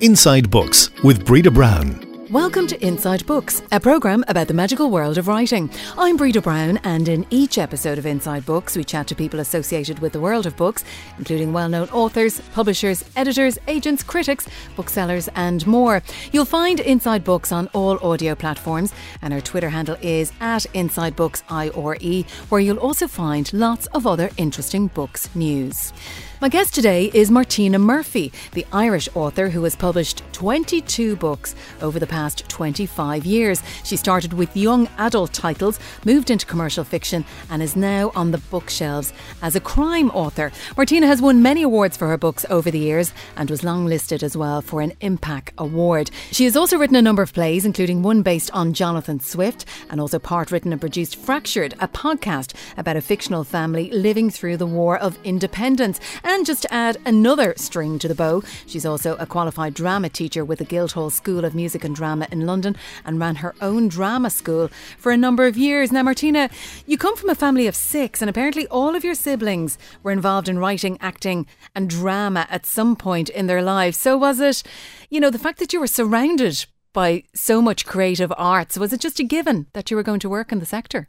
Inside Books with Breda Brown. Welcome to Inside Books, a programme about the magical world of writing. I'm Breda Brown, and in each episode of Inside Books, we chat to people associated with the world of books, including well known authors, publishers, editors, agents, critics, booksellers, and more. You'll find Inside Books on all audio platforms, and our Twitter handle is at Inside Books IRE, where you'll also find lots of other interesting books news. My guest today is Martina Murphy, the Irish author who has published 22 books over the past 25 years. She started with young adult titles, moved into commercial fiction, and is now on the bookshelves as a crime author. Martina has won many awards for her books over the years and was longlisted as well for an Impact Award. She has also written a number of plays, including one based on Jonathan Swift, and also part written and produced Fractured, a podcast about a fictional family living through the War of Independence. Just to add another string to the bow, she's also a qualified drama teacher with the Guildhall School of Music and Drama in London and ran her own drama school for a number of years. Now, Martina, you come from a family of six, and apparently all of your siblings were involved in writing, acting, and drama at some point in their lives. So, was it, you know, the fact that you were surrounded by so much creative arts, was it just a given that you were going to work in the sector?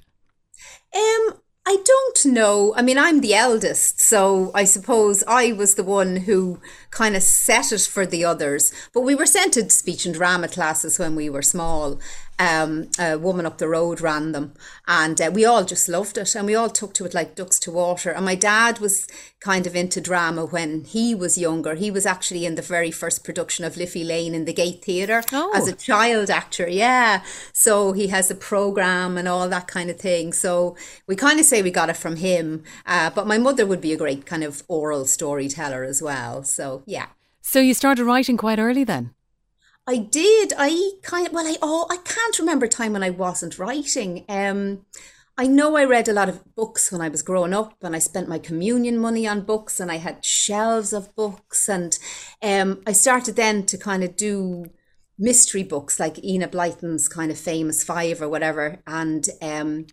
Um, I don't know. I mean, I'm the eldest, so I suppose I was the one who kind of set it for the others. But we were sent to speech and drama classes when we were small. Um, a woman up the road ran them, and uh, we all just loved it, and we all took to it like ducks to water. And my dad was kind of into drama when he was younger. He was actually in the very first production of Liffey Lane in the Gate Theatre Oh. as a child actor. Yeah, so he has a program and all that kind of thing. So we kind of say we got it from him. Uh, but my mother would be a great kind of oral storyteller as well. So yeah. So, you started writing quite early then? I did. I kind of well, I oh, I can't remember a time when I wasn't writing. Um, I know I read a lot of books when I was growing up, and I spent my communion money on books, and I had shelves of books, and um, I started then to kind of do mystery books like Enid Blyton's kind of famous five or whatever, and um,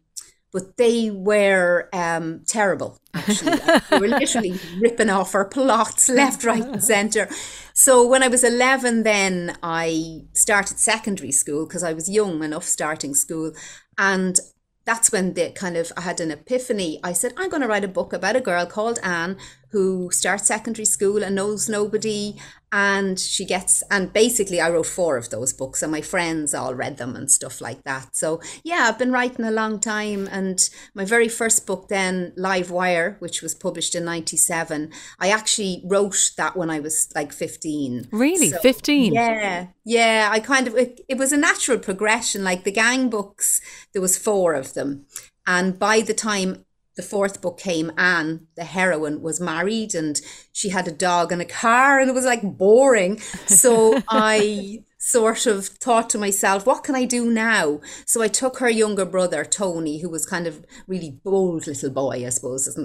but they were um, terrible. Actually, they were literally ripping off our plots left, right, and centre. So when I was eleven, then I started secondary school because I was young enough starting school, and that's when the kind of I had an epiphany. I said I'm going to write a book about a girl called Anne who starts secondary school and knows nobody and she gets and basically I wrote four of those books and my friends all read them and stuff like that. So yeah, I've been writing a long time and my very first book then Live Wire which was published in 97, I actually wrote that when I was like 15. Really? So, 15? Yeah. Yeah, I kind of it, it was a natural progression like the gang books there was four of them and by the time the fourth book came, Anne, the heroine, was married and she had a dog and a car, and it was like boring. So I sort of thought to myself, what can I do now? So I took her younger brother, Tony, who was kind of really bold little boy, I suppose,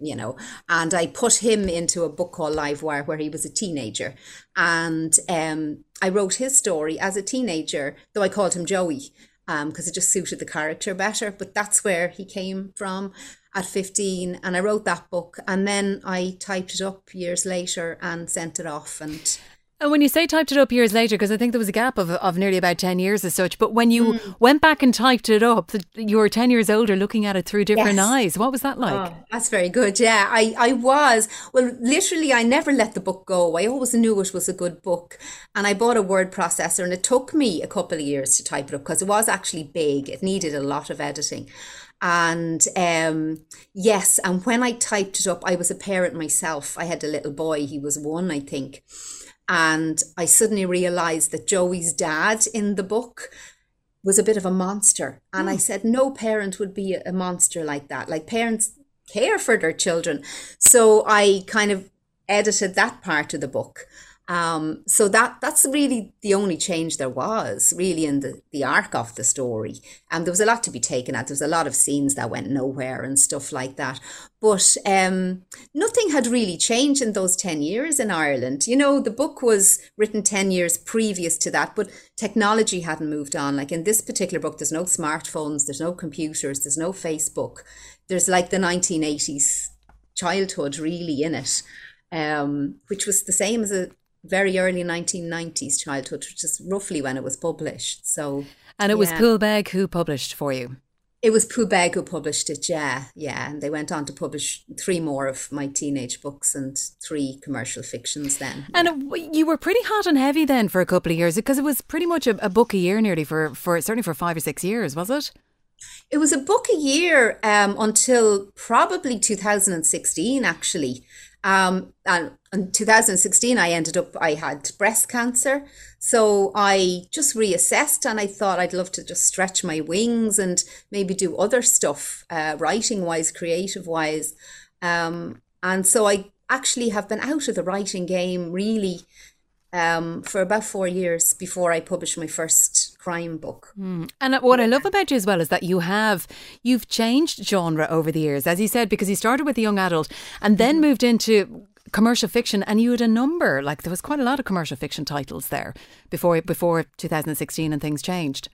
you know, and I put him into a book called Live Wire where he was a teenager. And um, I wrote his story as a teenager, though I called him Joey because it just suited the character better. But that's where he came from at 15 and I wrote that book and then I typed it up years later and sent it off and And when you say typed it up years later, because I think there was a gap of, of nearly about 10 years as such, but when you hmm. went back and typed it up, you were 10 years older looking at it through different Yes. eyes. What was that like? Oh, that's very good. Yeah, I, I was. Well, literally, I never let the book go. I always knew it was a good book. And I bought a word processor, and it took me a couple of years to type it up because it was actually big. It needed a lot of editing. And um, yes, and when I typed it up, I was a parent myself. I had a little boy, he was one, I think. And I suddenly realized that Joey's dad in the book was a bit of a monster. And I said, no parent would be a monster like that. Like parents care for their children. So I kind of edited that part of the book. Um, so that that's really the only change there was really in the, the arc of the story. And there was a lot to be taken at. There was a lot of scenes that went nowhere and stuff like that. But um, nothing had really changed in those 10 years in Ireland. You know, the book was written 10 years previous to that, but technology hadn't moved on. Like in this particular book, there's no smartphones, there's no computers, there's no Facebook. There's like the 1980s childhood really in it, um, which was the same as a very early 1990s childhood, which is roughly when it was published. So, and it was Poolbeg who published for you. It was Poolbeg who published it, yeah, yeah. And they went on to publish three more of my teenage books and three commercial fictions then. And it, you were pretty hot and heavy then for a couple of years because it was pretty much a, a, book a year nearly for, for certainly for five or six years, was it? It was a book a year um, until probably 2016, actually. Um, and in 2016, I ended up, I had breast cancer. So I just reassessed and I thought I'd love to just stretch my wings and maybe do other stuff, uh, writing wise, creative wise. Um, and so I actually have been out of the writing game really um, for about four years before I published my first crime book. Mm. And what I love about you as well is that you have you've changed genre over the years, as you said, because you started with a young adult and then mm-hmm. moved into commercial fiction and you had a number like there was quite a lot of commercial fiction titles there before before 2016 and things changed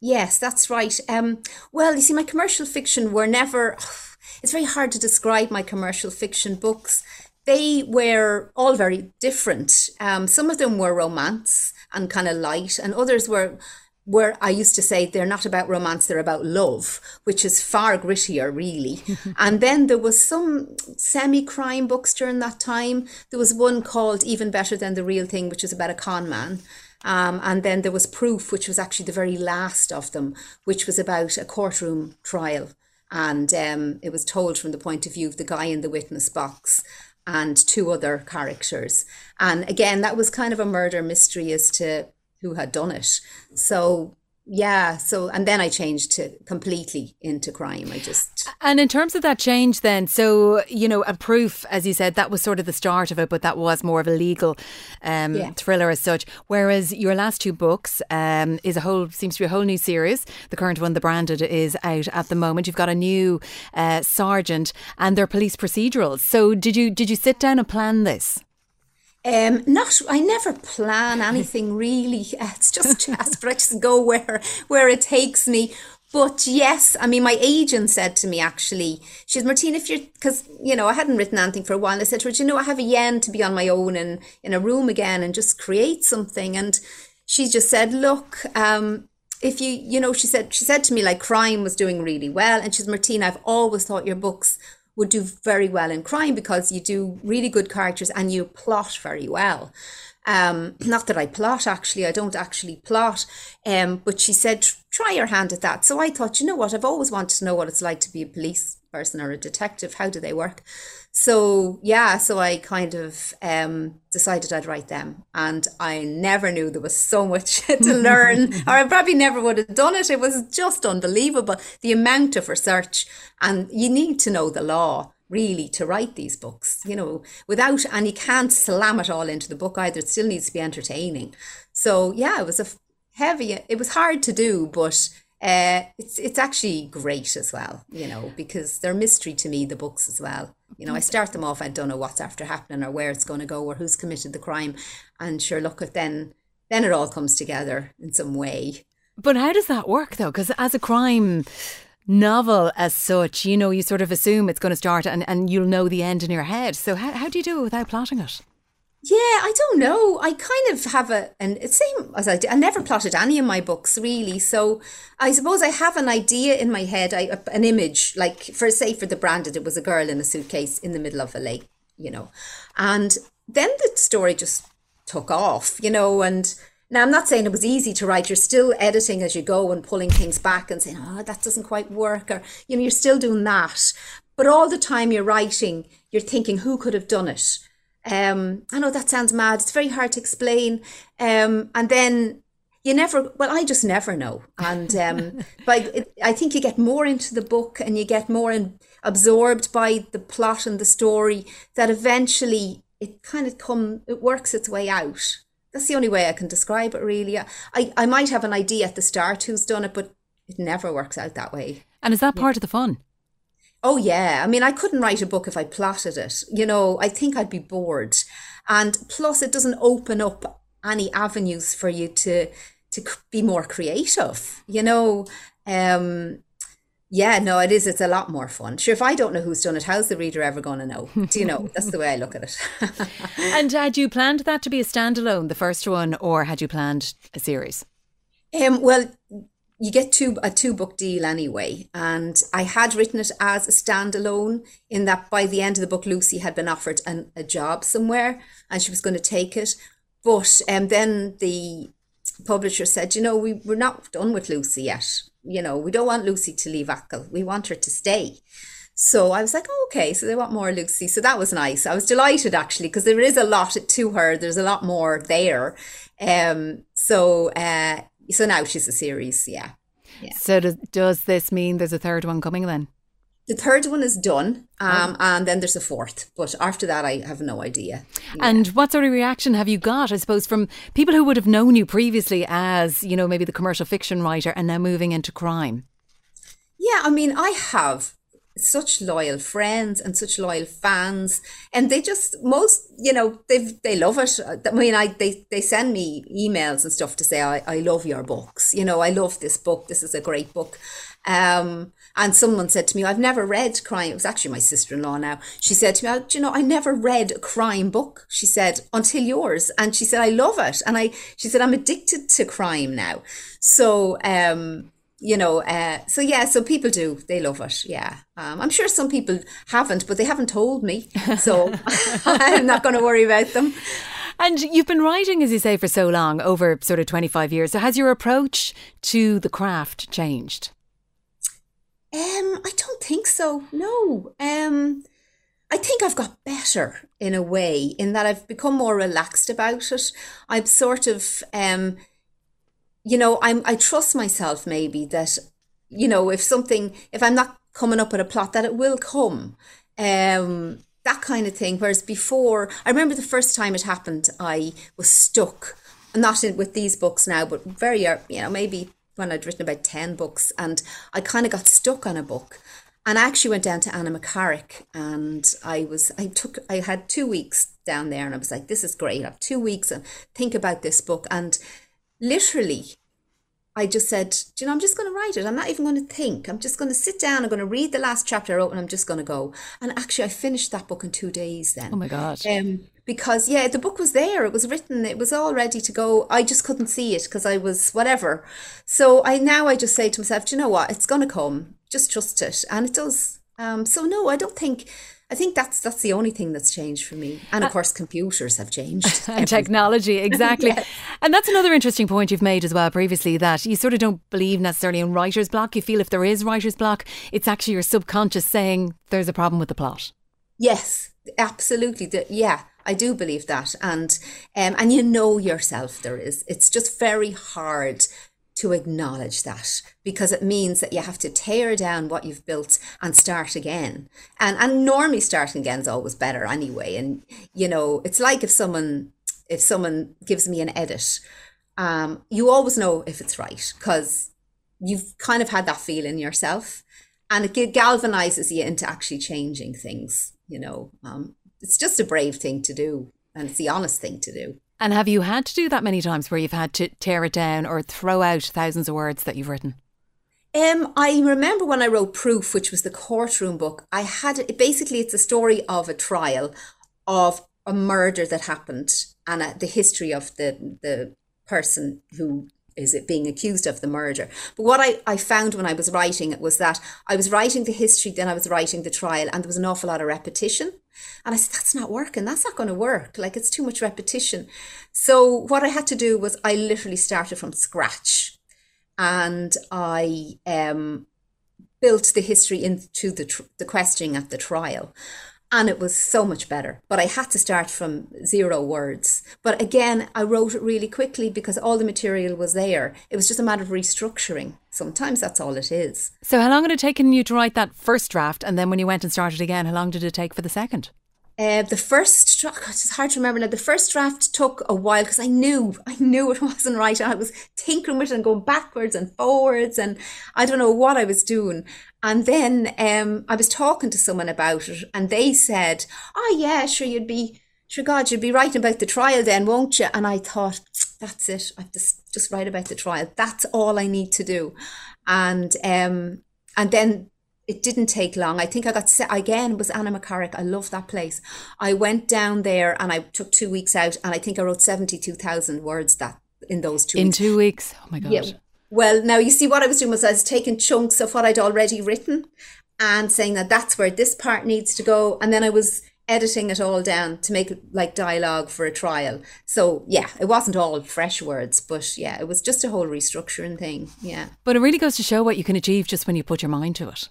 yes that's right um, well you see my commercial fiction were never it's very hard to describe my commercial fiction books they were all very different um, some of them were romance and kind of light and others were where I used to say they're not about romance, they're about love, which is far grittier, really. and then there was some semi-crime books during that time. There was one called Even Better Than the Real Thing, which is about a con man. Um, and then there was Proof, which was actually the very last of them, which was about a courtroom trial. And um, it was told from the point of view of the guy in the witness box and two other characters. And again, that was kind of a murder mystery as to who had done it. So yeah so and then i changed to completely into crime. I just and in terms of that change then so you know a proof as you said that was sort of the start of it but that was more of a legal um, yeah. thriller as such. Whereas your last two books um, is a whole seems to be a whole new series. The current one the branded is out at the moment. You've got a new uh, sergeant and they're police procedurals. So did you did you sit down and plan this um, not, I never plan anything really. It's just Jasper. I just go where where it takes me. But yes, I mean, my agent said to me actually, she said, Martina, if you're, because, you know, I hadn't written anything for a while. I said to her, you know, I have a yen to be on my own and in a room again and just create something. And she just said, look, um, if you, you know, she said, she said to me, like, crime was doing really well. And she said, Martina, I've always thought your books would do very well in crime because you do really good characters and you plot very well. Um, not that I plot actually, I don't actually plot. Um, but she said, try your hand at that. So I thought, you know what, I've always wanted to know what it's like to be a police person or a detective. How do they work? So yeah, so I kind of um, decided I'd write them, and I never knew there was so much to learn, or I probably never would have done it. It was just unbelievable the amount of research, and you need to know the law really to write these books, you know, without, and you can't slam it all into the book either. It still needs to be entertaining. So yeah, it was a heavy. It was hard to do, but uh, it's it's actually great as well, you know, because they're mystery to me. The books as well. You know, I start them off. I don't know what's after happening or where it's going to go or who's committed the crime, and sure, look at then then it all comes together in some way. But how does that work though? Because as a crime novel as such, you know, you sort of assume it's going to start and, and you'll know the end in your head. So how, how do you do it without plotting it? Yeah, I don't know. I kind of have a, and it's same as I did. I never plotted any of my books really. So I suppose I have an idea in my head, I, an image, like for say for the branded, it was a girl in a suitcase in the middle of a lake, you know, and then the story just took off, you know, and now I'm not saying it was easy to write. You're still editing as you go and pulling things back and saying, oh, that doesn't quite work, or you know, you're still doing that. But all the time you're writing, you're thinking, who could have done it? Um, I know that sounds mad. It's very hard to explain. Um, and then you never, well, I just never know. And um, but it, I think you get more into the book and you get more in, absorbed by the plot and the story that eventually it kind of come, it works its way out. That's the only way I can describe it, really. I, I might have an idea at the start who's done it, but it never works out that way. And is that part yeah. of the fun? Oh yeah, I mean, I couldn't write a book if I plotted it. You know, I think I'd be bored, and plus, it doesn't open up any avenues for you to to be more creative. You know, um, Yeah, no, it is. It's a lot more fun. Sure, if I don't know who's done it, how's the reader ever going to know? Do you know? That's the way I look at it. and had you planned that to be a standalone, the first one, or had you planned a series? Um, well, you get two a two book deal anyway, and I had written it as a standalone. In that, by the end of the book, Lucy had been offered an, a job somewhere, and she was going to take it. But um, then the publisher said, you know, we, we're not done with Lucy yet you know, we don't want Lucy to leave Achill. We want her to stay. So I was like, oh, okay, so they want more Lucy. So that was nice. I was delighted actually because there is a lot to her. There's a lot more there. Um, so uh, so now she's a series, yeah. yeah. So does, does this mean there's a third one coming then? The third one is done, um, oh. and then there's a fourth. But after that, I have no idea. Yeah. And what sort of reaction have you got, I suppose, from people who would have known you previously as, you know, maybe the commercial fiction writer and now moving into crime? Yeah, I mean, I have such loyal friends and such loyal fans and they just most you know they they love it i mean i they, they send me emails and stuff to say I, I love your books you know i love this book this is a great book um and someone said to me, I've never read crime. It was actually my sister in law now. She said to me, oh, you know, I never read a crime book. She said, until yours. And she said, I love it. And I, she said, I'm addicted to crime now. So, um, you know, uh, so yeah, so people do, they love it. Yeah. Um, I'm sure some people haven't, but they haven't told me. So I'm not going to worry about them. And you've been writing, as you say, for so long, over sort of 25 years. So has your approach to the craft changed? Um, I don't think so. No. Um, I think I've got better in a way in that I've become more relaxed about it. I'm sort of, um, you know, I'm I trust myself maybe that, you know, if something, if I'm not coming up with a plot, that it will come. Um, that kind of thing. Whereas before, I remember the first time it happened, I was stuck. Not in, with these books now, but very, you know, maybe when I'd written about 10 books and I kind of got stuck on a book. And I actually went down to Annaghmakerrig and I was, I took, I had two weeks down there and I was like, this is great. I have two weeks and think about this book. And literally, I just said, you know, I'm just going to write it. I'm not even going to think. I'm just going to sit down. I'm going to read the last chapter I wrote and I'm just going to go. And actually, I finished that book in two days then. Oh my God. Um, because yeah the book was there it was written it was all ready to go i just couldn't see it because i was whatever so i now i just say to myself do you know what it's going to come just trust it and it does um, so no i don't think I think that's that's the only thing that's changed for me. And of uh, course, computers have changed. and technology, exactly. yes. And that's another interesting point you've made as well previously that you sort of don't believe necessarily in writer's block. You feel if there is writer's block, it's actually your subconscious saying there's a problem with the plot. Yes, absolutely. The, yeah. I do believe that, and um, and you know yourself there is. It's just very hard to acknowledge that because it means that you have to tear down what you've built and start again. And and normally starting again is always better anyway. And you know, it's like if someone if someone gives me an edit, um, you always know if it's right because you've kind of had that feeling yourself, and it galvanizes you into actually changing things. You know, um, it's just a brave thing to do and it's the honest thing to do. And have you had to do that many times where you've had to tear it down or throw out thousands of words that you've written? Um, I remember when I wrote Proof, which was the courtroom book, I had it basically it's a story of a trial of a murder that happened and uh, the history of the the person who is it being accused of the murder. But what I, I found when I was writing it was that I was writing the history, then I was writing the trial, and there was an awful lot of repetition. And I said, that's not working. That's not going to work. Like it's too much repetition. So what I had to do was I literally started from scratch and I um, built the history into the, tr- the questioning at the trial and it was so much better. But I had to start from zero words. But again, I wrote it really quickly because all the material was there. It was just a matter of restructuring. Sometimes that's all it is. So, how long had it taken you to write that first draft? And then when you went and started again, how long did it take for the second? Uh, the first draft, it's hard to remember now. The first draft took a while because I knew, I knew it wasn't right. I was tinkering with it and going backwards and forwards, and I don't know what I was doing. And then um, I was talking to someone about it, and they said, "Oh yeah, sure, you'd be, sure, God, you'd be writing about the trial then, won't you?" And I thought, "That's it. I just just write about the trial. That's all I need to do." And um, and then it didn't take long. I think I got set again. It Anna Annaghmakerrig. I love that place. I went down there and I took two weeks out, and I think I wrote seventy two thousand words that in those two in weeks. two weeks. Oh my god! Yeah. Well, now you see what I was doing was I was taking chunks of what I'd already written and saying that that's where this part needs to go, and then I was editing it all down to make it like dialogue for a trial. So yeah, it wasn't all fresh words, but yeah, it was just a whole restructuring thing. Yeah. But it really goes to show what you can achieve just when you put your mind to it.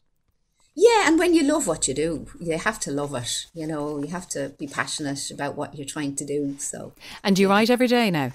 Yeah, and when you love what you do, you have to love it. You know, you have to be passionate about what you're trying to do. So. And do you write every day now?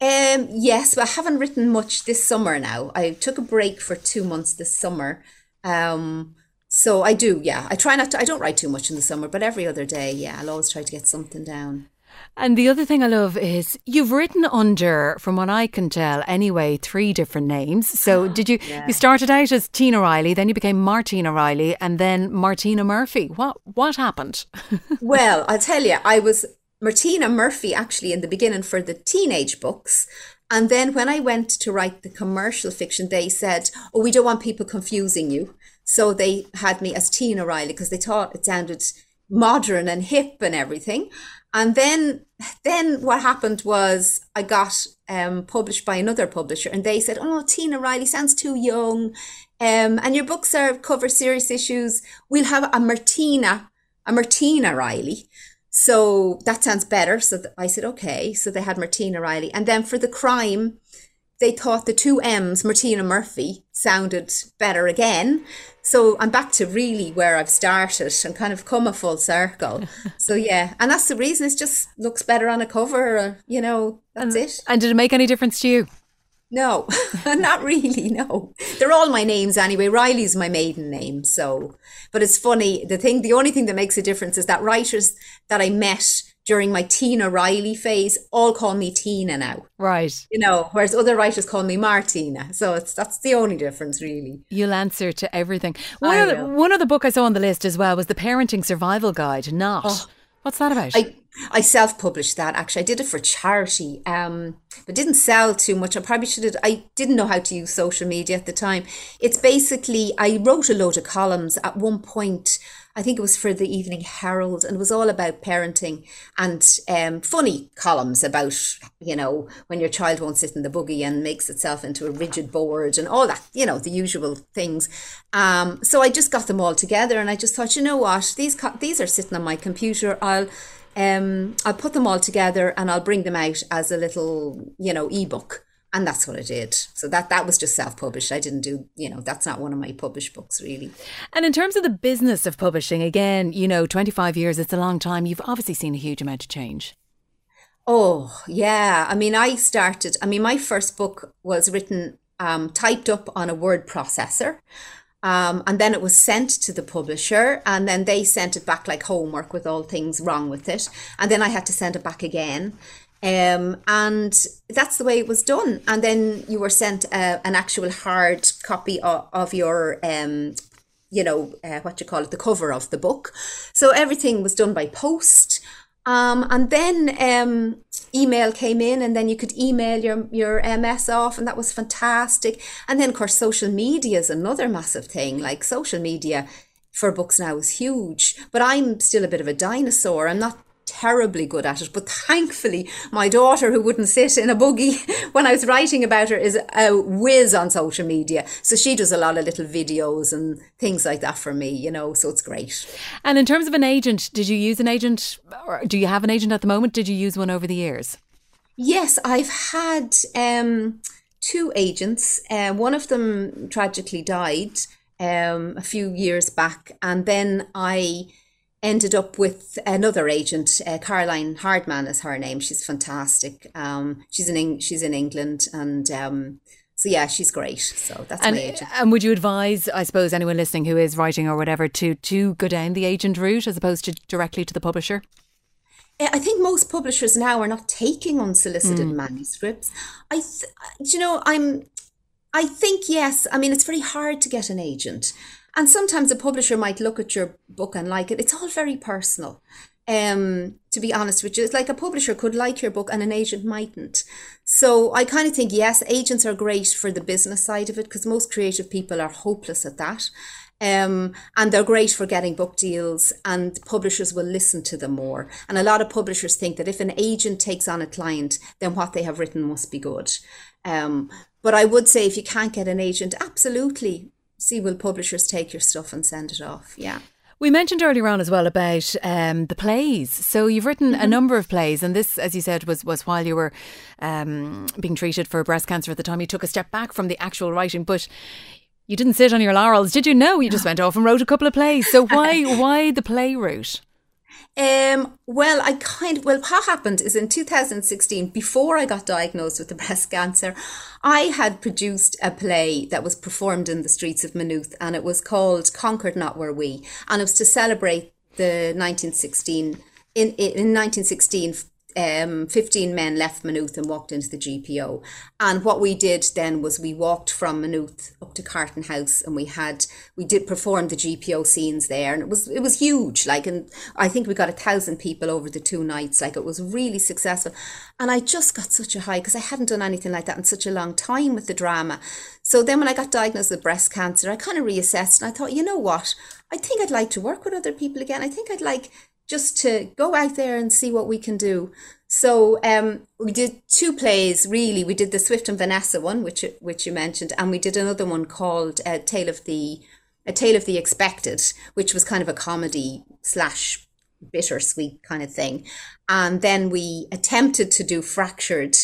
Um, yes, but I haven't written much this summer now. I took a break for two months this summer. Um, so I do, yeah. I try not to, I don't write too much in the summer, but every other day, yeah, I'll always try to get something down. And the other thing I love is you've written under, from what I can tell anyway, three different names. So did you, Yeah. you started out as Tina Riley, then you became Martina Riley and then Martina Murphy. What, what happened? Well, I'll tell you, I was Martina Murphy actually in the beginning for the teenage books. And then when I went to write the commercial fiction, they said, Oh, we don't want people confusing you. So they had me as Tina Riley because they thought it sounded modern and hip and everything. And then then what happened was I got um, published by another publisher and they said, Oh Tina Riley sounds too young. Um, and your books are cover serious issues. We'll have a Martina, a Martina Riley. So that sounds better. So th- I said, okay. So they had Martina Riley. And then for the crime, they thought the two M's, Martina Murphy, sounded better again. So I'm back to really where I've started and kind of come a full circle. so yeah, and that's the reason it just looks better on a cover. Uh, you know, that's it. And did it make any difference to you? No, not really. No, they're all my names anyway. Riley's my maiden name. So, but it's funny. The thing, the only thing that makes a difference is that writers that I met during my Tina Riley phase all call me Tina now. Right. You know, whereas other writers call me Martina. So it's that's the only difference, really. You'll answer to everything. One, other, one other book I saw on the list as well was The Parenting Survival Guide, Not. Oh, What's that about? I I self published that actually. I did it for charity, um, but didn't sell too much. I probably should have. I didn't know how to use social media at the time. It's basically I wrote a load of columns at one point. I think it was for the Evening Herald, and it was all about parenting and um, funny columns about you know when your child won't sit in the buggy and makes itself into a rigid board and all that you know the usual things. Um, so I just got them all together, and I just thought, you know what, these co- these are sitting on my computer. I'll um, I'll put them all together and I'll bring them out as a little, you know, ebook. And that's what I did. So that that was just self-published. I didn't do, you know, that's not one of my published books really. and in terms of the business of publishing, again, you know, 25 years, it's a long time. You've obviously seen a huge amount of change. Oh, yeah. I mean, I started, I mean, my first book was written, um, typed up on a word processor. Um, and then it was sent to the publisher, and then they sent it back like homework with all things wrong with it. And then I had to send it back again. Um, and that's the way it was done. And then you were sent uh, an actual hard copy of, of your um, you know, uh, what you call it, the cover of the book. So everything was done by post. Um, and then um, email came in, and then you could email your, your MS off, and that was fantastic. And then, of course, social media is another massive thing. Like social media for books now is huge, but I'm still a bit of a dinosaur. I'm not terribly good at it, but thankfully, my daughter, who wouldn't sit in a buggy when I was writing about her, is a whiz on social media. So she does a lot of little videos and things like that for me, you know, so it's great. And in terms of an agent, did you use an agent or do you have an agent at the moment? Did you use one over the years? Yes, I've had um, two agents. Uh, one of them tragically died um, a few years back, and then I ended up with another agent. Uh, Caroline Hardman is her name. She's fantastic. Um, she's in Eng- she's in England, and um, so yeah, she's great. So that's And, my agent. and would you advise, I suppose, anyone listening who is writing or whatever to to go down the agent route as opposed to directly to the publisher? I think most publishers now are not taking unsolicited manuscripts. I, th- you know, I'm, I think yes. I mean, it's very hard to get an agent, and sometimes a publisher might look at your book and like it. It's all very personal. Um, to be honest with you, it's like a publisher could like your book and an agent mightn't. So I kind of think, yes, agents are great for the business side of it because most creative people are hopeless at that. Um, and they're great for getting book deals and publishers will listen to them more. And a lot of publishers think that if an agent takes on a client, then what they have written must be good. Um, but I would say if you can't get an agent, absolutely see will publishers take your stuff and send it off. Yeah. We mentioned earlier on as well about um, the plays. So you've written mm-hmm. a number of plays, and this, as you said, was was while you were um, being treated for breast cancer at the time. You took a step back from the actual writing, but you didn't sit on your laurels, did you? No, you just went off and wrote a couple of plays. So why why the play route? Um, well, I kind of, well, what happened is in 2016, before I got diagnosed with the breast cancer, I had produced a play that was performed in the streets of Maynooth and it was called Concord Not Were We. And it was to celebrate the 1916, in, in 1916 um, 15 men left Maynooth and walked into the GPO. And what we did then was we walked from Maynooth up to Carton House and we had, we did perform the GPO scenes there and it was, it was huge. Like, and I think we got a thousand people over the two nights. Like it was really successful. And I just got such a high because I hadn't done anything like that in such a long time with the drama. So then when I got diagnosed with breast cancer, I kind of reassessed and I thought, you know what? I think I'd like to work with other people again. I think I'd like just to go out there and see what we can do. So um, we did two plays really. We did the Swift and Vanessa one, which which you mentioned, and we did another one called uh, Tale of the A Tale of the Expected, which was kind of a comedy slash bittersweet kind of thing. And then we attempted to do Fractured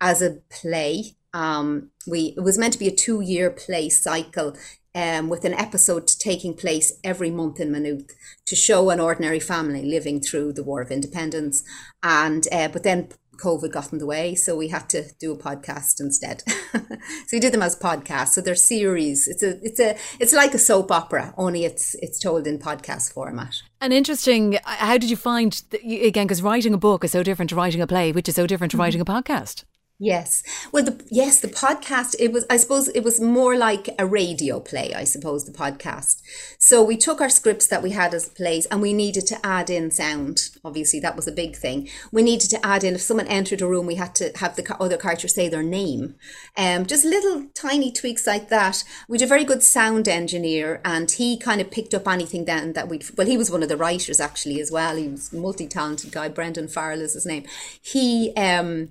as a play. Um, we it was meant to be a two year play cycle um, with an episode taking place every month in Maynooth to show an ordinary family living through the War of Independence. And uh, but then COVID got in the way, so we had to do a podcast instead. so we did them as podcasts. So they're series. It's a it's a it's like a soap opera, only it's it's told in podcast format. And interesting. How did you find again? Because writing a book is so different to writing a play, which is so different to mm-hmm. writing a podcast. Yes. Well, the, yes, the podcast, it was, I suppose it was more like a radio play, I suppose, the podcast. So we took our scripts that we had as plays and we needed to add in sound. Obviously, that was a big thing. We needed to add in, if someone entered a room, we had to have the other character say their name. Um, just little tiny tweaks like that. We had a very good sound engineer and he kind of picked up anything then that we'd, well, he was one of the writers actually as well. He was multi talented guy. Brendan Farrell is his name. He, um,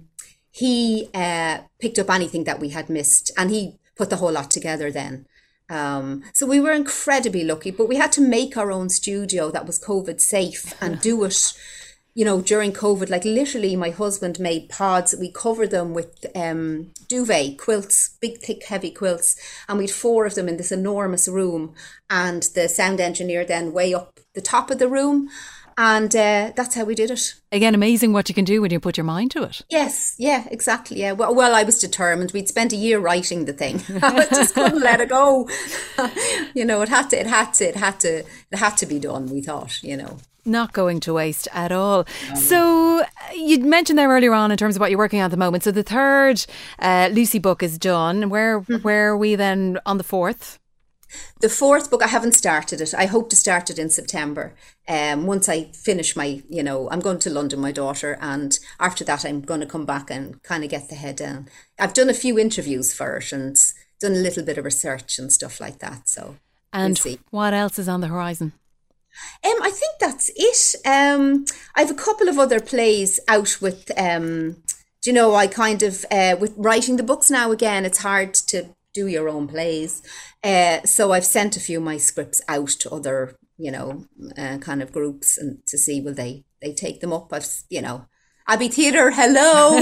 he uh, picked up anything that we had missed and he put the whole lot together then. Um, so we were incredibly lucky, but we had to make our own studio that was COVID safe and do it, you know, during COVID. Like literally, my husband made pods. We covered them with um, duvet quilts, big, thick, heavy quilts, and we'd four of them in this enormous room. And the sound engineer then way up the top of the room and uh, that's how we did it. Again, amazing what you can do when you put your mind to it. Yes, yeah, exactly. Yeah. Well, well I was determined. We'd spent a year writing the thing. I just couldn't let it go. you know, it had to. It had to. It had to. It had to be done. We thought. You know not going to waste at all. So you mentioned there earlier on in terms of what you're working on at the moment. So the third uh, Lucy book is done. Where mm-hmm. where are we then on the fourth? The fourth book, I haven't started it. I hope to start it in September. Um, once I finish my, you know, I'm going to London, my daughter, and after that, I'm going to come back and kind of get the head down. I've done a few interviews for it and done a little bit of research and stuff like that. So, and we'll what else is on the horizon? Um, I think that's it. Um, I have a couple of other plays out with. Um, do you know, I kind of uh, with writing the books now again. It's hard to do your own plays. Uh, so I've sent a few of my scripts out to other, you know, uh, kind of groups and to see will they they take them up. I've you know Abbey Theatre, hello.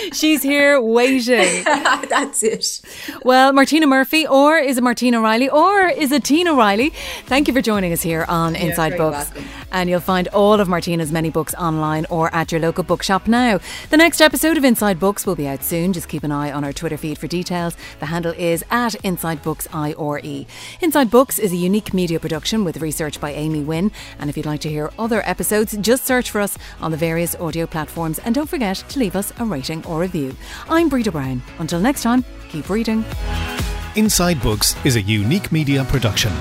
She's here waiting. That's it. Well, Martina Murphy, or is it Martina Riley, or is it Tina Riley? Thank you for joining us here on Inside Books. Welcome. And you'll find all of Martina's many books online or at your local bookshop now. The next episode of Inside Books will be out soon. Just keep an eye on our Twitter feed for details. The handle is at Inside Books IRE. Inside Books is a unique media production with research by Amy Wynn. And if you'd like to hear other episodes, just search for us on the various audio platforms and don't forget to leave us a rating or review. I'm Breda Brown. Until next time, keep reading. Inside Books is a unique media production.